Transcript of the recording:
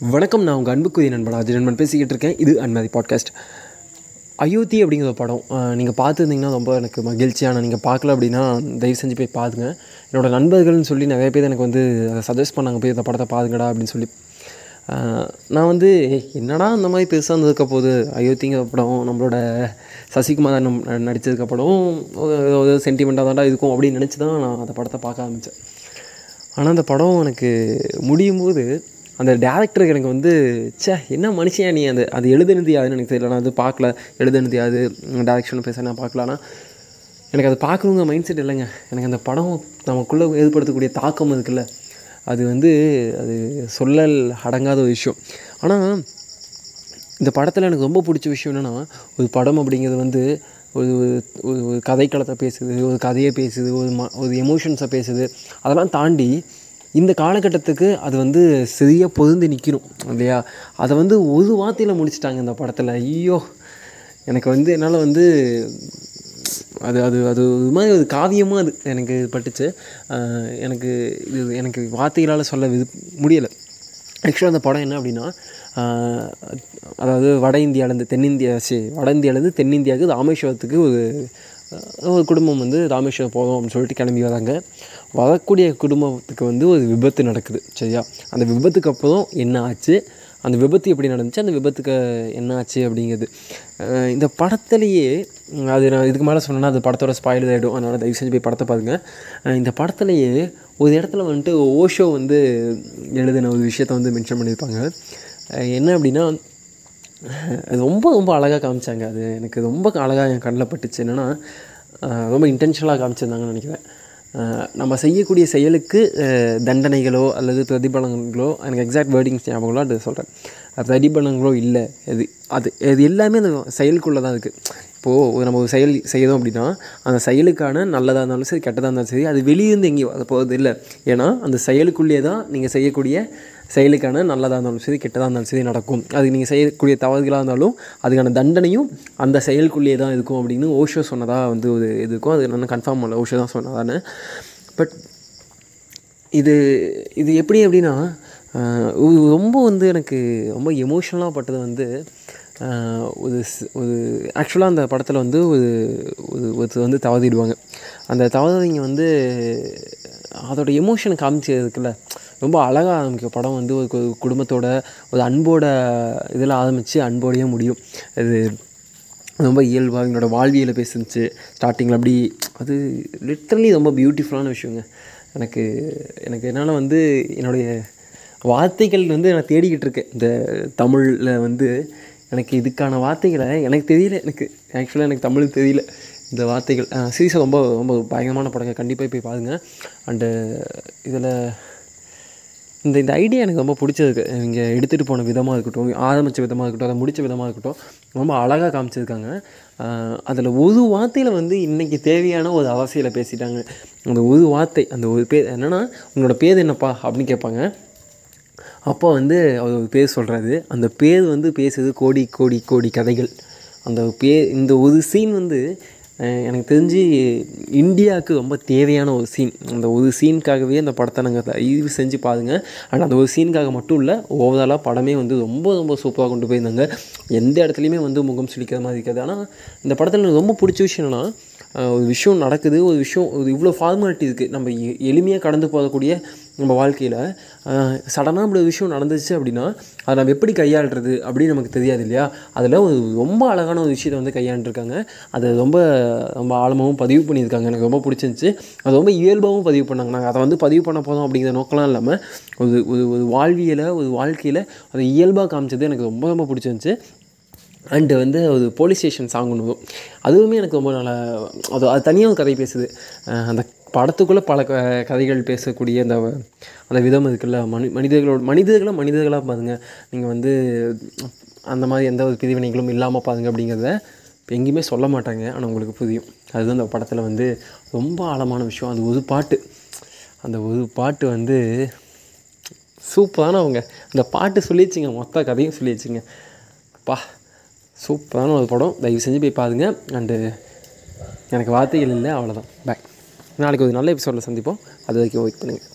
வணக்கம் நான் உங்கள் அன்புக்குரிய நண்பன் அஜய் நண்பன் பேசிக்கிட்டு இருக்கேன். இது அன்மதி பாட்காஸ்ட் அயோத்தி அப்படிங்கிற ஒரு படம் நீங்கள் பார்த்துருந்தீங்கன்னா ரொம்ப எனக்கு மகிழ்ச்சியான நீங்கள் பார்க்கல அப்படின்னா தயவு செஞ்சு போய் பாருங்க என்னோடய நண்பர்கள்னு சொல்லி நிறைய பேர் எனக்கு வந்து அதை சஜஸ்ட் பண்ணாங்க போய் இந்த படத்தை பாருங்கடா அப்படின்னு சொல்லி. நான் வந்து என்னடா அந்த மாதிரி பெருசாக இருந்ததுக்க போது அயோத்திங்கிற படம் நம்மளோட சசிகுமார் நம் நடித்ததுக்கு படம் ஒரு- ஒரு சென்டிமெண்ட்டாக தான்டா இருக்கும் அப்படின்னு நினச்சி தான் நான் அந்த படத்தை பார்க்க ஆரம்பித்தேன் ஆனால் அந்த படம் எனக்கு முடியும் போது அந்த டேரக்டருக்கு எனக்கு வந்து ச்சே என்ன மனுஷன் நீ அந்த அது எழுதுனதியாதுன்னு எனக்கு தெரியல நான் அது பார்க்கல எழுதுனதியாது டேரக்ஷன் பேச நான் பார்க்கலான்னா எனக்கு அது பார்க்கணுங்க மைண்ட் செட் இல்லைங்க. எனக்கு அந்த படம் நமக்குள்ளே ஏற்படுத்தக்கூடிய தாக்கம் இருக்குல்ல அது வந்து அது சொல்லல் அடங்காத ஒரு விஷயம். ஆனால் இந்த படத்தில் எனக்கு ரொம்ப பிடிச்ச விஷயம் என்னென்னா ஒரு படம் அப்படிங்கிறது வந்து ஒரு ஒரு ஒரு கதைக்களத்தை பேசுது ஒரு கதையை பேசுது ஒரு ம ஒரு எமோஷன்ஸை பேசுது. அதெல்லாம் தாண்டி இந்த காலகட்டத்துக்கு அது வந்து சரியாக பொருந்து நிற்கணும் இல்லையா? அதை வந்து ஒரு வார்த்தையில் முடிச்சிட்டாங்க இந்த படத்தில். ஐயோ எனக்கு வந்து என்னால் வந்து அது அது அது ஒரு மாதிரி ஒரு காவியமாக அது எனக்கு பட்டுச்சு. எனக்கு இது எனக்கு வார்த்தைகளால் சொல்ல விது முடியலை. ஆக்சுவலாக அந்த படம் என்ன அப்படின்னா அதாவது வட இந்தியாவிலேருந்து தென்னிந்தியா சரி வட இந்தியாவிலேருந்து தென்னிந்தியாவுக்கு ராமேஸ்வரத்துக்கு ஒரு ஒரு குடும்பம் வந்து ராமேஸ்வரம் போதும் அப்படின்னு சொல்லிட்டு கிளம்பி வராங்க. வரக்கூடிய குடும்பத்துக்கு வந்து ஒரு விபத்து நடக்குது சரியா? அந்த விபத்துக்கு அப்புறம் என்ன ஆச்சு? அந்த விபத்து எப்படி நடந்துச்சு? அந்த விபத்துக்கு என்ன ஆச்சு அப்படிங்கிறது. இந்த படத்துலேயே அது நான் இதுக்கு மேலே சொன்னேன்னா அது படத்தோட ஸ்பாயில் ஆகிடும் அதனால் தயவு செஞ்சு போய் படத்தை பாருங்கள் இந்த படத்துலேயே ஒரு இடத்துல வந்துட்டு ஓஷோ வந்து எழுதின ஒரு விஷயத்த வந்து மென்ஷன் பண்ணியிருப்பாங்க. என்ன அப்படின்னா அது ரொம்ப ரொம்ப அழகாக காமிச்சாங்க. அது எனக்கு ரொம்ப அழகாக என் கண்ணில் பட்டுச்சு. என்னென்னா ரொம்ப இன்டென்ஷனலாக காமிச்சிருந்தாங்கன்னு நினைக்கிறேன். நம்ம செய்யக்கூடிய செயலுக்கு தண்டனைகளோ அல்லது பிரதிபலங்களோ எனக்கு எக்ஸாக்ட் வேர்டிங்ஸ் ஞாபகங்களோ அது சொல்கிறேன் பிரதிபலங்களோ இல்லை. அது அது இது எல்லாமே அந்த செயலுக்குள்ளே தான் இருக்குது இப்போது நம்ம ஒரு செயல் செய்யணும் அப்படின்னா அந்த செயலுக்கான நல்லதாக இருந்தாலும் சரி கெட்டதாக இருந்தாலும் சரி அது வெளியிருந்து எங்கேயும் வர போகிறது இல்லை ஏன்னா அந்த செயலுக்குள்ளேயே தான் நீங்கள் செய்யக்கூடிய செயலுக்கான நல்லதாக இருந்தாலும் சரி கெட்டதாக இருந்தாலும் சரி நடக்கும். அது நீங்கள் செய்யக்கூடிய தவறுகளாக இருந்தாலும் அதுக்கான தண்டனையும் அந்த செயலுக்குள்ளேயே தான் இருக்கும் அப்படின்னு ஓஷோ சொன்னதாக வந்து ஒரு இது இருக்கும். அது நான் கன்ஃபார்ம் பண்ணல ஓஷோ தான் சொன்னதான்னு. பட் இது இது எப்படி அப்படின்னா ரொம்ப வந்து எனக்கு ரொம்ப எமோஷனலாக பட்டது வந்து ஒரு ஒரு ஆக்சுவலாக அந்த படத்தில் வந்து ஒரு ஒரு ஒருத்தர் வந்து தவறிடுவாங்க. அந்த தவறிங்க வந்து அதோட எமோஷன் காமிச்சதுக்குல்ல ரொம்ப அழகாக ஆரம்பிக்கும் படம் வந்து ஒரு குடும்பத்தோட ஒரு அன்போட இதில் ஆரம்பித்து அன்போடையே முடியும். அது ரொம்ப இயல்பாக எங்களோட வாழ்வியலை பேசுனுச்சு ஸ்டார்டிங்கில் அப்படி அது லிட்ரலி ரொம்ப பியூட்டிஃபுல்லான விஷயங்க. எனக்கு எனக்கு என்னால் வந்து என்னுடைய வார்த்தைகள் வந்து நான் தேடிக்கிட்டு இருக்கேன் இந்த தமிழில் வந்து எனக்கு இதுக்கான வார்த்தைகளை எனக்கு தெரியல எனக்கு ஆக்சுவலாக எனக்கு தமிழ் தெரியல. இந்த வார்த்தைகள் சீரியஸாக ரொம்ப ரொம்ப பயங்கரமான படங்கள் கண்டிப்பாக போய் பாருங்கள் அண்டு இதில் இந்த இந்த ஐடியா எனக்கு ரொம்ப பிடிச்சதுக்கு. இங்கே எடுத்துகிட்டு போன விதமாக இருக்கட்டும் ஆரம்பித்த விதமாக இருக்கட்டும் அதை முடித்த விதமாக இருக்கட்டும் ரொம்ப அழகாக காமிச்சிருக்காங்க. அதில் ஒரு வார்த்தையில் வந்து இன்றைக்கி தேவையான ஒரு அவசியில் பேசிட்டாங்க. அந்த ஒரு வார்த்தை அந்த ஒரு பேர் என்னென்னா உங்களோட பேர் என்னப்பா? அப்படின்னு கேட்பாங்க. அப்போ வந்து அவர் ஒரு பேர் சொல்கிறாரு அந்த பேர் வந்து பேசுது கோடி கோடி கோடி கதைகள். அந்த பே இந்த ஒரு சீன் வந்து எனக்கு தெரிஞ்சு இந்தியாவுக்கு ரொம்ப தேவையான ஒரு சீன் அந்த ஒரு சீனுக்காகவே அந்த படத்தை நாங்கள் தயவு செஞ்சு பாருங்க. ஆனால் அந்த ஒரு சீனுக்காக மட்டும் இல்லை ஓவராலாக படமே வந்து ரொம்ப ரொம்ப சூப்பராக கொண்டு போயிருந்தாங்க. எந்த இடத்துலையுமே வந்து முகம் சுளிக்கிற மாதிரி இருக்காது. ஆனால் இந்த படத்தில் எனக்கு ரொம்ப பிடிச்ச விஷயம் ஒரு விஷயம் நடக்குது. ஒரு விஷயம் ஒரு இவ்வளோ ஃபார்மாலிட்டி இருக்குது நம்ம எ- எளிமையாக கடந்து போகக்கூடிய நம்ம வாழ்க்கையில் சடனாக இப்படி ஒரு விஷயம் நடந்துச்சு அப்படின்னா அதை நம்ம எப்படி கையாளுறது அப்படின்னு நமக்கு தெரியாது இல்லையா? அதில் ஒரு ரொம்ப அழகான ஒரு விஷயத்தை வந்து கையாண்டுருக்காங்க. அதை ரொம்ப ரொம்ப ஆழமாகவும் பதிவு பண்ணியிருக்காங்க. எனக்கு ரொம்ப பிடிச்சிருந்துச்சு. அது ரொம்ப இயல்பாகவும் பதிவு பண்ணாங்க. நாங்கள் அதை வந்து பதிவு பண்ண போதும் அப்படிங்கிற நோக்கம்லாம் இல்லாமல் ஒரு ஒரு ஒரு வாழ்வியலை ஒரு வாழ்க்கையில் அதை இயல்பாக காமிச்சது எனக்கு ரொம்ப ரொம்ப பிடிச்சிருந்துச்சு. அண்டு வந்து ஒரு போலீஸ் ஸ்டேஷன் சாங் ஒன்று அதுவுமே எனக்கு ரொம்ப நல்லா அது அது தனியாக ஒரு கதை பேசுது. அந்த படத்துக்குள்ளே பல க கதைகள் பேசக்கூடிய அந்த அந்த விதம் இருக்குல்ல. மனி மனிதர்களோட மனிதர்களை மனிதர்களாக பாருங்க. நீங்கள் வந்து அந்த மாதிரி எந்த ஒரு பிரிவினைகளும் இல்லாமல் பாருங்க அப்படிங்கிறத எங்கேயுமே சொல்ல மாட்டாங்க. ஆனால் உங்களுக்கு புரியும். அதுதான் அந்த படத்தில் வந்து ரொம்ப ஆழமான விஷயம். அது ஒரு பாட்டு. அந்த ஒரு பாட்டு வந்து சூப்பரான அவங்க அந்த பாட்டு சொல்லிடுச்சிங்க. மொத்த கதையும் சொல்லிடுச்சிங்க. பா சூப்பரான ஒரு படம். தயவு செஞ்சு போய் பாருங்க. அண்டு எனக்கு வார்த்தைகள் இல்லை. அவ்வளோதான் பாய் நாளைக்கு ஒரு நல்ல எபிசோடில் சந்திப்போம். அது வரைக்கும் வெயிட் பண்ணுங்கள்